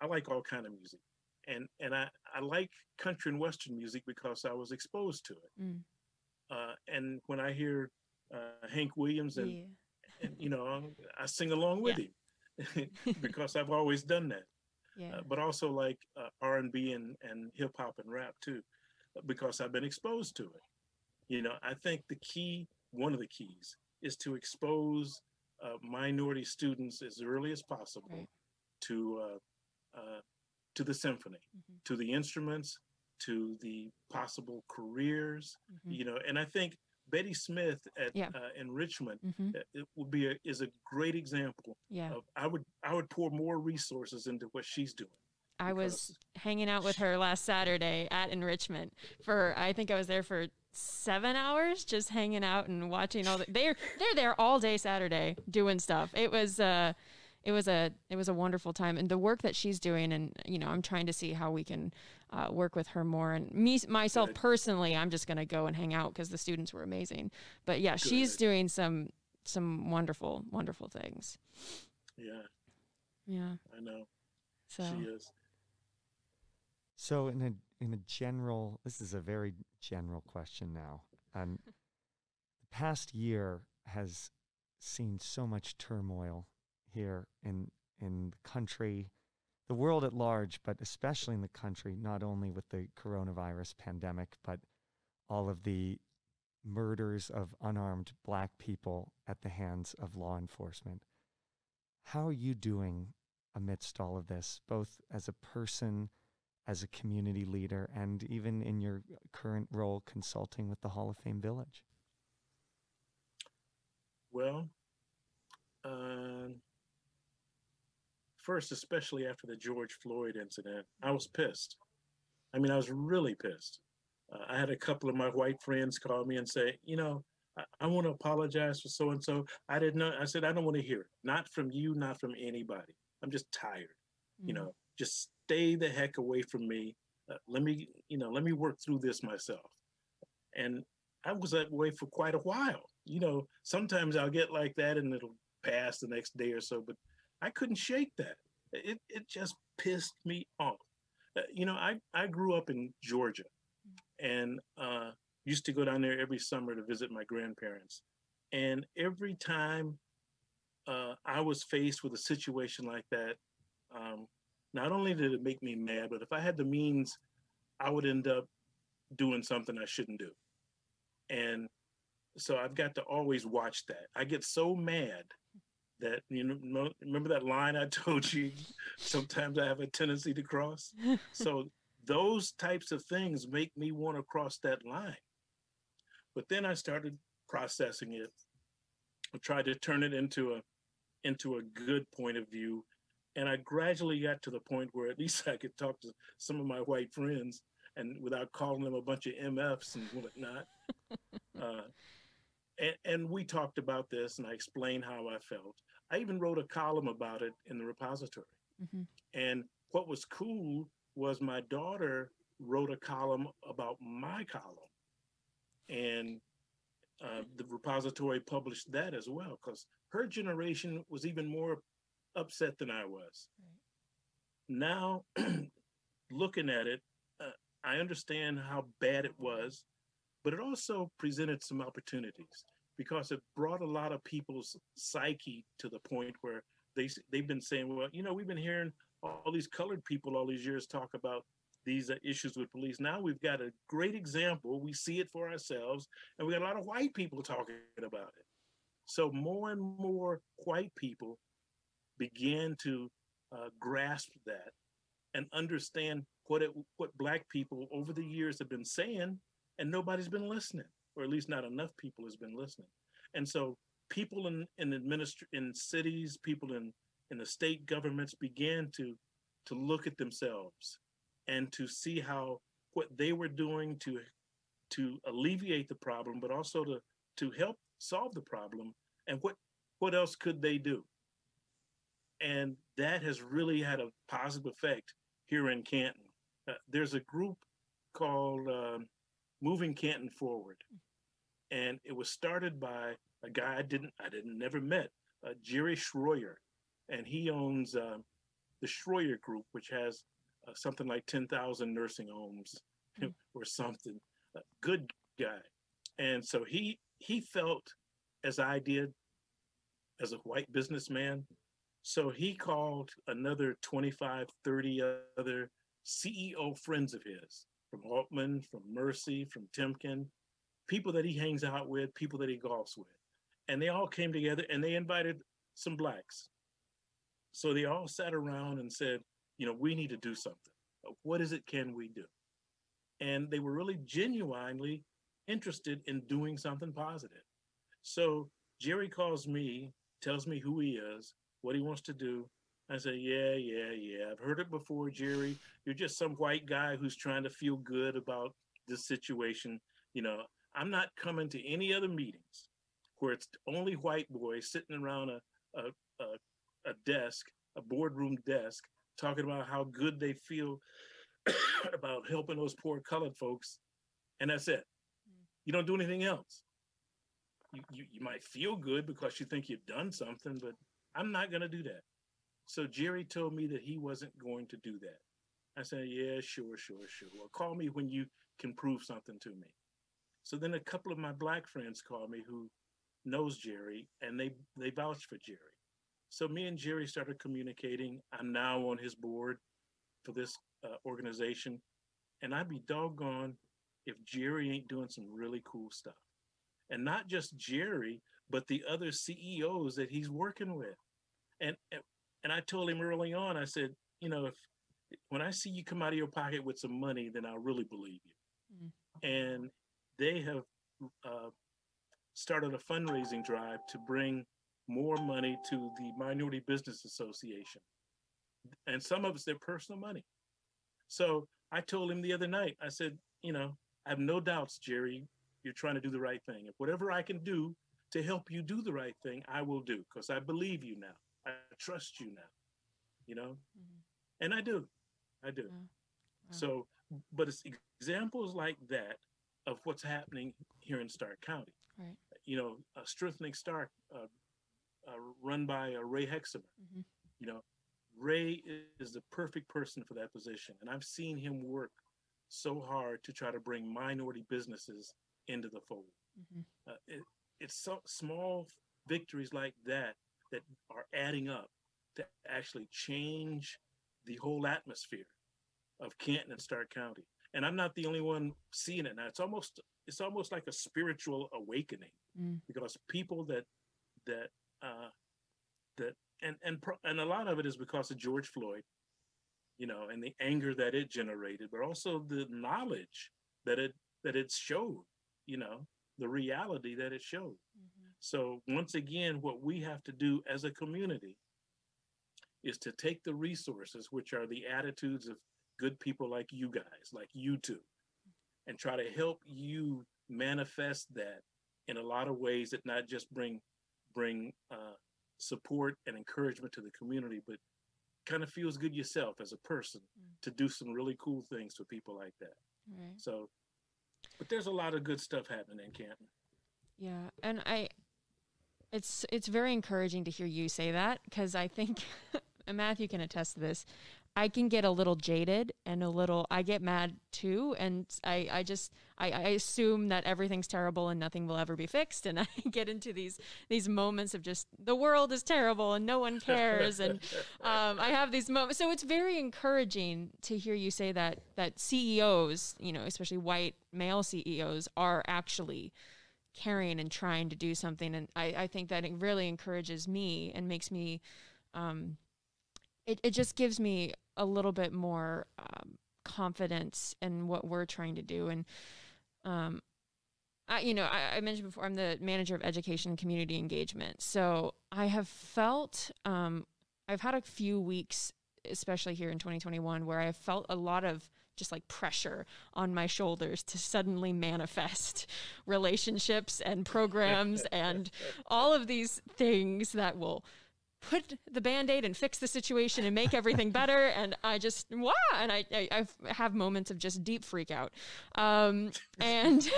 I like all kind of music, and and I I like country and western music because I was exposed to it. Mm. Uh, and when I hear uh, Hank Williams and, yeah. and you know I sing along with yeah. him because I've always done that. Yeah. Uh, but also like uh, R&B and and hip hop and rap too, because I've been exposed to it. You know, I think the key, one of the keys, is to expose uh, minority students as early as possible right. to uh, uh, to the symphony, mm-hmm. to the instruments, to the possible careers. Mm-hmm. You know, and I think Betty Smith at yeah. uh, in Richmond mm-hmm. Uh, it would be a, is a great example.
Yeah,
of, I would I would pour more resources into what she's doing.
I was hanging out with her last Saturday at enrichment for I think I was there for seven hours just hanging out and watching all the they're they're there all day Saturday doing stuff. It was uh it was a it was a wonderful time. And the work that she's doing and you know I'm trying to see how we can uh, work with her more. And me myself Good. personally I'm just gonna go and hang out because the students were amazing. But yeah Good. she's doing some some wonderful wonderful things.
Yeah.
Yeah.
I know.
So
she is.
So in a in a general this is a very general question now. Um the past year has seen so much turmoil here in in the country, the world at large, but especially in the country, not only with the coronavirus pandemic, but all of the murders of unarmed black people at the hands of law enforcement. How are you doing amidst all of this, both as a person, as a community leader, and even in your current role consulting with the Hall of Fame Village?
Well, uh, first, especially after the George Floyd incident, I was pissed. I mean, I was really pissed. Uh, I had a couple of my white friends call me and say, you know, I, I want to apologize for so and so. I didn't know. I said, I don't want to hear it. Not from you, not from anybody. I'm just tired. Mm-hmm. You mm. know, just stay the heck away from me. Uh, let me, you know, let me work through this myself. And I was that way for quite a while. You know, sometimes I'll get like that and it'll pass the next day or so, but I couldn't shake that. It it just pissed me off. Uh, you know, I I grew up in Georgia, and uh, used to go down there every summer to visit my grandparents. And every time uh, I was faced with a situation like that, um, not only did it make me mad, but if I had the means, I would end up doing something I shouldn't do. And so I've got to always watch that. I get so mad that you know remember that line i told you sometimes i have a tendency to cross? So those types of things make me want to cross that line. But then i started processing it. I tried to turn it into a into a good point of view and i gradually got to the point where at least i could talk to some of my white friends and without calling them a bunch of mfs and whatnot. Uh, and, and, we talked about this and I explained how I felt. I even wrote a column about it in the repository. Mm-hmm. And what was cool was my daughter wrote a column about my column. And uh, the repository published that as well because her generation was even more upset than I was. Right. Now, looking at it, uh, I understand how bad it was but it also presented some opportunities because it brought a lot of people's psyche to the point where they they've been saying, well, you know, we've been hearing all these colored people all these years talk about these uh, issues with police. Now we've got a great example. We see it for ourselves, and we got a lot of white people talking about it. So more and more white people began to uh, grasp that and understand what it what black people over the years have been saying and nobody's been listening, or at least not enough people has been listening. And so people in in administr- in cities, people in in the state governments began to to look at themselves and to see how what they were doing to to alleviate the problem, but also to to help solve the problem, and what what else could they do? And that has really had a positive effect here in Canton. Uh, there's a group called um, moving Canton forward. And it was started by a guy I didn't, I didn't never met, uh, Jerry Schroyer. And he owns uh, the Schroyer Group, which has uh, something like 10,000 nursing homes mm. or something. A good guy. And so he he felt as I did as a white businessman. So he called another 25, 30 other CEO friends of his from Aultman, from Mercy, from Timken, people that he hangs out with, people that he golfs with. And they all came together and they invited some blacks. So they all sat around and said, you know, we need to do something. What is it can we do? And they were really genuinely interested in doing something positive. So Jerry calls me, tells me who he is, what he wants to do. I said, yeah, yeah, yeah. I've heard it before, Jerry. You're just some white guy who's trying to feel good about this situation. You know, I'm not coming to any other meetings where it's only white boys sitting around a, a, a, a desk, a boardroom desk, talking about how good they feel about helping those poor colored folks. And that's it. You don't do anything else. You, you, you might feel good because you think you've done something, but I'm not going to do that. So Jerry told me that he wasn't going to do that. I said, yeah, sure, sure, sure. Well, call me when you can prove something to me. So then a couple of my black friends called me who knows Jerry and they, they vouched for Jerry. So me and Jerry started communicating. I'm now on his board for this uh, organization. And I'd be doggone if Jerry ain't doing some really cool stuff. And not just Jerry, but the other CEOs that he's working with. And and I told him early on, I said, you know, if when I see you come out of your pocket with some money, then I'll really believe you. Mm-hmm. And they have uh, started a fundraising drive to bring more money to the Minority Business Association. And some of it's their personal money. So I told him the other night, I said, you know, I have no doubts, Jerry, you're trying to do the right thing. If whatever I can do to help you do the right thing, I will do because I believe you now. I trust you now, you know? Mm-hmm. And I do. I do. So, but it's examples like that of what's happening here in Stark County. Right. You know, a strengthening Stark, uh, uh, run by uh, Ray Hexamer. Mm-hmm. You know, Ray is the perfect person for that position, and I've seen him work so hard to try to bring minority businesses into the fold. Mm-hmm. Uh, it, it's so small victories like that that are adding up to actually change the whole atmosphere of Canton and Stark County. And I'm not the only one seeing it now. It's almost it's almost like a spiritual awakening mm. because people that that uh, that and and and a lot of it is because of George Floyd, you know, and the anger that it generated, but also the knowledge that it that it showed, you know, the reality that it showed. Mm-hmm. So once again, what we have to do as a community is to take the resources, which are the attitudes of good people like you guys, like you two, and try to help you manifest that in a lot of ways that not just bring bring uh, support and encouragement to the community, but kind of feels good yourself as a person mm. to do some really cool things for people like that. Right. So, but there's a lot of good stuff happening in Canton.
Yeah, and I, it's it's very encouraging to hear you say that because I think, and Matthew can attest to this. I can get a little jaded and a little I get mad too and I I just I, I assume that everything's terrible and nothing will ever be fixed and I get into these these moments of just the world is terrible and no one cares and um, I have these moments so it's very encouraging to hear you say that that CEOs you know especially white male CEOs are actually caring and trying to do something and I, I think that it really encourages me and makes me um, it, it just gives me a little bit more um, confidence in what we're trying to do. And, um, I, you know, I, I, mentioned before, I'm the manager of education and community engagement. So I have felt, um, I've had a few weeks, especially here in 2021, where I have felt a lot of just like pressure on my shoulders to suddenly manifest relationships and programs and all of these things that will put the band-aid and fix the situation and make everything better. And i just wow and i i, I have moments of just deep freak out. Um, and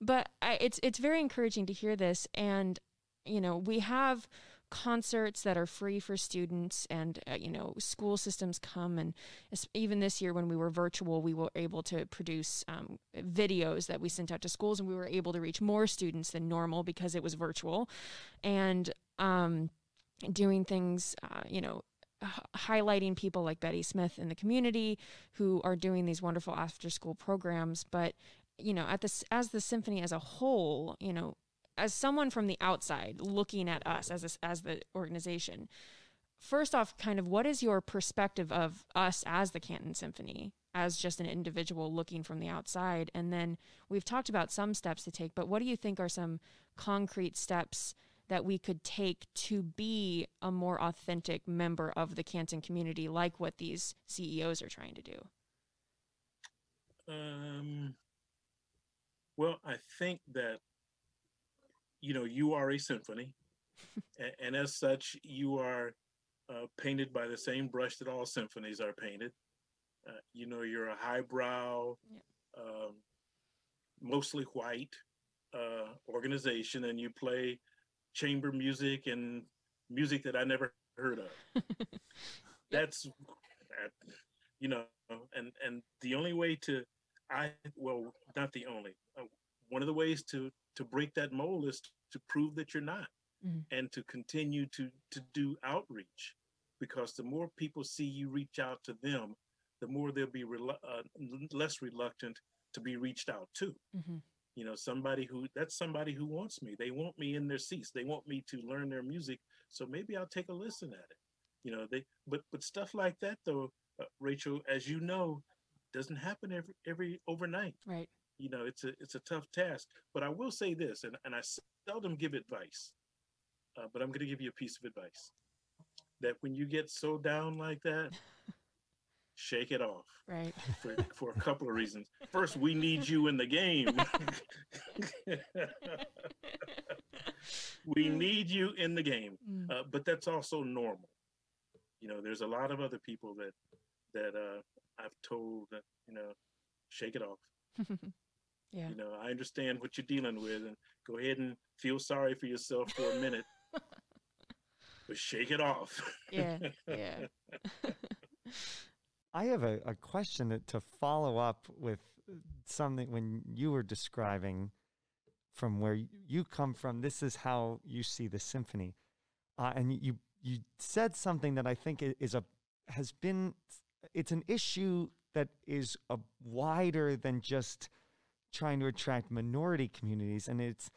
but I, it's it's very encouraging to hear this. And you know we have concerts that are free for students and uh, you know school systems come and even this year when we were virtual we were able to produce um, videos that we sent out to schools and we were able to reach more students than normal because it was virtual. And um, doing things uh, you know highlighting people like Betty Smith in the community who are doing these wonderful after school programs. But you know at this as the symphony as a whole you know as someone from the outside looking at us as a, as the organization, first off, kind of what is your perspective of us as the Canton Symphony, as just an individual looking from the outside? And then we've talked about some steps to take, but what do you think are some concrete steps that we could take to be a more authentic member of the Canton community, like what these CEOs are trying to do?
Um, well, I think that you know, you are a symphony, and, and, as such, you are uh, painted by the same brush that all symphonies are painted. Uh, you know, you're a highbrow, yeah. um, mostly white uh, organization, and you play chamber music and music that I never heard of. That's, you know, and and the only way to, I well, not the only. Uh, one of the ways to to break that mold is to prove that you're not mm-hmm. and to continue to to do outreach. Because the more people see you reach out to them the more they'll be relu- uh, less reluctant to be reached out to. Mm-hmm. you know somebody who that's somebody who wants me. They want me in their seats. They want me to learn their music. So maybe i'll take a listen at it. You know they but but stuff like that though uh, rachel as you know doesn't happen every every overnight.
Right
you know it's a it's a tough task. But i will say this and, and i seldom give advice uh, but i'm going to give you a piece of advice that when you get so down like that shake it off
right.
for, for a couple of reasons. First we need you in the game. We need you in the game mm. uh, but that's also normal. You know there's a lot of other people that that uh, i've told that you know shake it off
Yeah.
You know, I understand what you're dealing with and go ahead and feel sorry for yourself for a minute. but shake it off.
yeah. Yeah.
I have a, a question to follow up with something when you were describing from where you come from. This is how you see the symphony, uh, and you you said something that I think is a has been it's an issue that is a wider than just trying to attract minority communities, and it's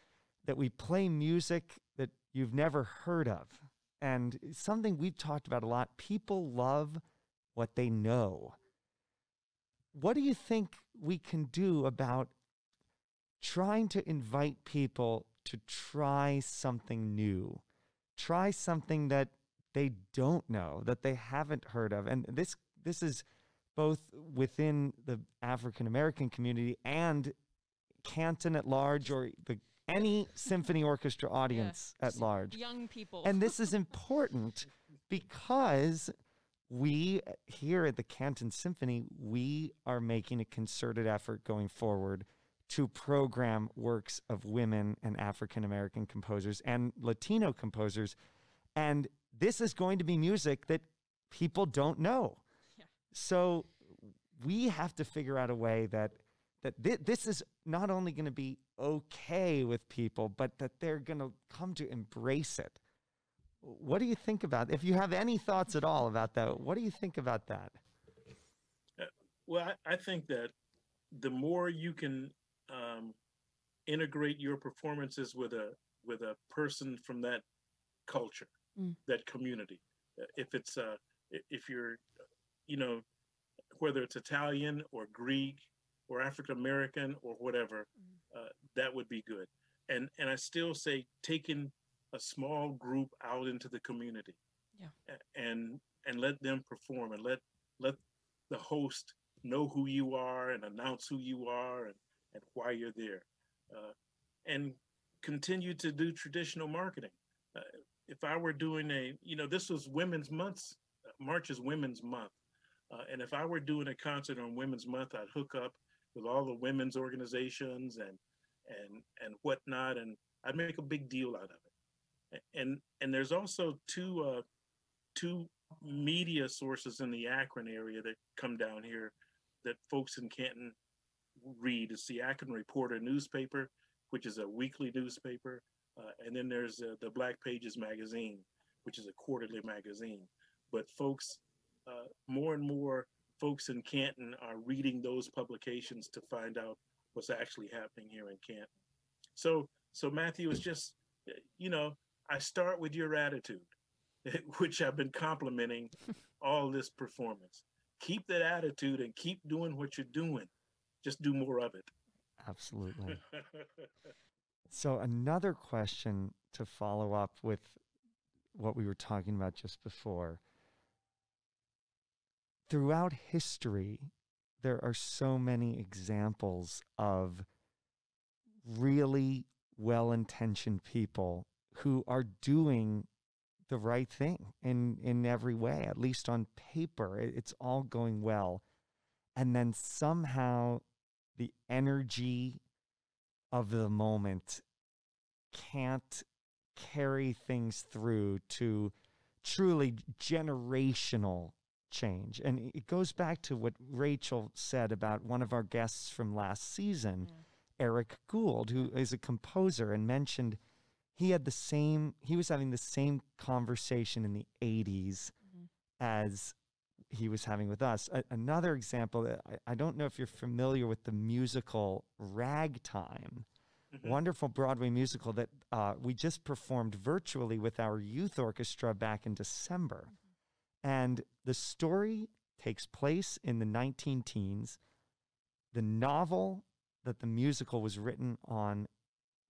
that we play music that you've never heard of. And something we've talked about a lot people love what they know. What do you think we can do about trying to invite people to try something new? Try something that they don't know, that they haven't heard of. And this this is both within the African American community and Canton at large or the any symphony orchestra audience yeah. at large.
Young people.
and this is important because we here at the Canton Symphony, we are making a concerted effort going forward to program works of women and African American composers and Latino composers. And this is going to be music that people don't know. Yeah. So we have to figure out a way that that th- this is not only going to be okay with people, but that they're going to come to embrace it. What do you think about? If you have any thoughts at all about that, what do you think about that?
Uh, well, I, I, think that the more you can um, integrate your performances with a with a person from that culture, mm. that community, uh, if it's uh, if you're, you know, whether it's Italian or Greek or African American or whatever, mm. uh, that would be good. And and I still say taking a small group out into the community,
yeah,
and and let them perform and let let the host know who you are and announce who you are and and why you're there, uh, and continue to do traditional marketing. Uh, if I were doing a, you know, this was Women's Month, March is Women's Month. Uh, and if I were doing a concert on Women's Month, I'd hook up with all the women's organizations and and and whatnot, and I'd make a big deal out of it. And and there's also two uh, two media sources in the Akron area that come down here that folks in Canton read. It's the Akron Reporter newspaper, which is a weekly newspaper, uh, and then there's uh, the Black Pages magazine, which is a quarterly magazine. But folks, uh, more and more folks in Canton are reading those publications to find out what's actually happening here in Canton. So, so Matthew is just, you know, I start with your attitude, which I've been complimenting all this performance. Keep that attitude and keep doing what you're doing. Just do more of it.
Absolutely. so, another question to follow up with what we were talking about just before. Throughout history, there are so many examples of really well intentioned people who are doing the right thing in, in every way, at least on paper. It's all going well. And then somehow the energy of the moment can't carry things through to truly generational change. And it goes back to what Rachel said about one of our guests from last season, yeah. Eric Gould, who is a composer and mentioned he had the same, he was having the same conversation in the 80s mm-hmm. as he was having with us. A- another example, I, I don't know if you're familiar with the musical Ragtime. Mm-hmm. Wonderful Broadway musical that uh, we just performed virtually with our youth orchestra back in December. And the story takes place in the 19 teens. The novel that the musical was written on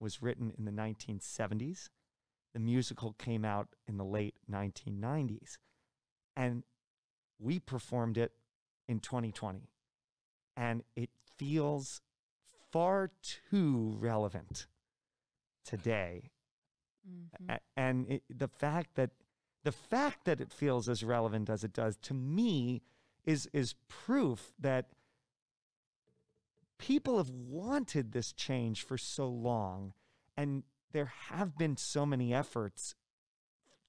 was written in the 1970s. The musical came out in the late 1990s. And we performed it in 2020. And it feels far too relevant today. Mm-hmm. And it, the fact that the fact that it feels as relevant as it does to me is is proof that people have wanted this change for so long and there have been so many efforts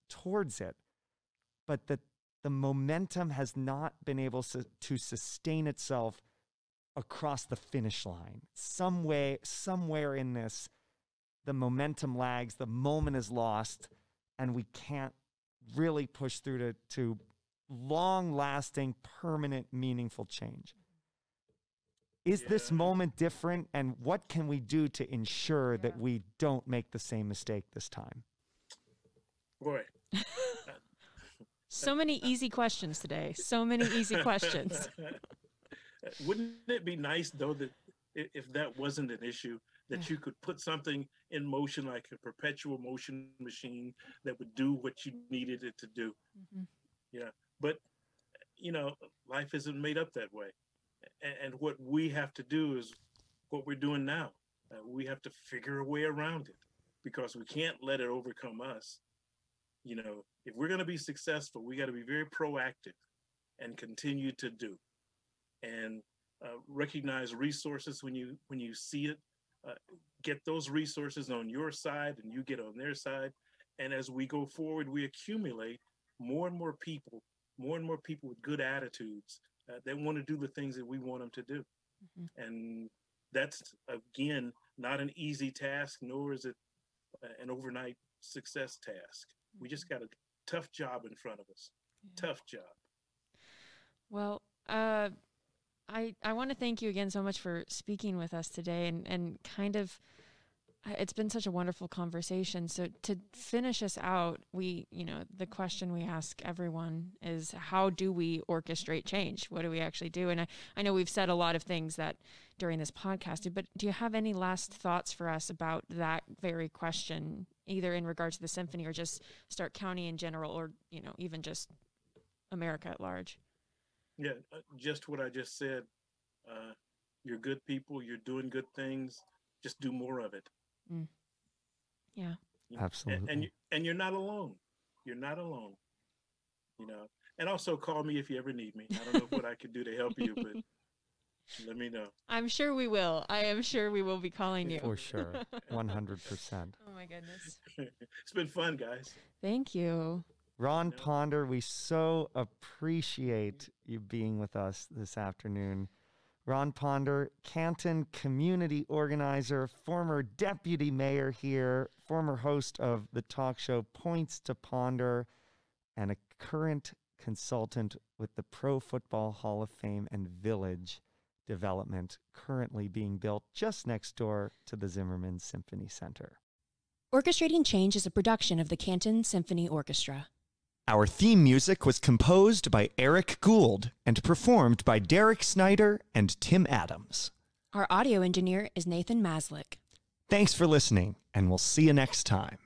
towards it but that the momentum has not been able to, sustain itself across the finish line. Some way somewhere in this the momentum lags the moment is lost and we can't really push through to, to long lasting, permanent, meaningful change. Is yeah. this moment different? And what can we do to ensure yeah. that we don't make the same mistake this time?
Boy.
so many uh, easy questions today. So many easy questions.
Wouldn't it be nice, though, that if that wasn't an issue, that you could put something in motion like a perpetual motion machine that would do what you needed it to do. Mm-hmm. Yeah. But, you know, life isn't made up that way. And, and what we have to do is what we're doing now. Uh, we have to figure a way around it because we can't let it overcome us. You know, if we're going to be successful, we got to be very proactive and continue to do and uh, recognize resources when you when you see it uh, get those resources on your side and you get on their side. And as we go forward, we accumulate more and more people, more and more people with good attitudes uh, that want to do the things that we want them to do. Mm-hmm. And that's, again, not an easy task, nor is it uh, an overnight success task. Mm-hmm. We just mm-hmm. got a tough job in front of us. Yeah. Tough job.
Well, I, I want to thank you again so much for speaking with us today and, and kind of it's been such a wonderful conversation. So to finish us out, we, you know, the question we ask everyone is how do we orchestrate change? What do we actually do? And I, I know we've said a lot of things that during this podcast, but do you have any last thoughts for us about that very question, either in regards to the symphony or just Stark County in general, or, you know, even just America at large?
Yeah, uh, just what I just said. Uh, you're good people. You're doing good things. Just do more of it.
Mm. Yeah.
Absolutely.
And, and, you, and you're not alone. you're not alone. You know, and also call me if you ever need me. I don't know what I could do to help you, but let me know.
I'm sure we will. I am sure we will be calling you.
For sure. 100%.
Oh my goodness.
it's been fun, guys.
Thank you.
Ron Ponder, we so appreciate you being with us this afternoon. Ron Ponder, Canton community organizer, former deputy mayor here, former host of the talk show Points to Ponder, and a current consultant with the Pro Football Hall of Fame and Village development currently being built just next door to the Zimmermann Symphony Center.
Orchestrating Change is a production of the Canton Symphony Orchestra.
Our theme music was composed by Eric Gould and performed by Derek Snyder and Tim Adams.
Our audio engineer is Nathan Maslick.
Thanks for listening, and we'll see you next time.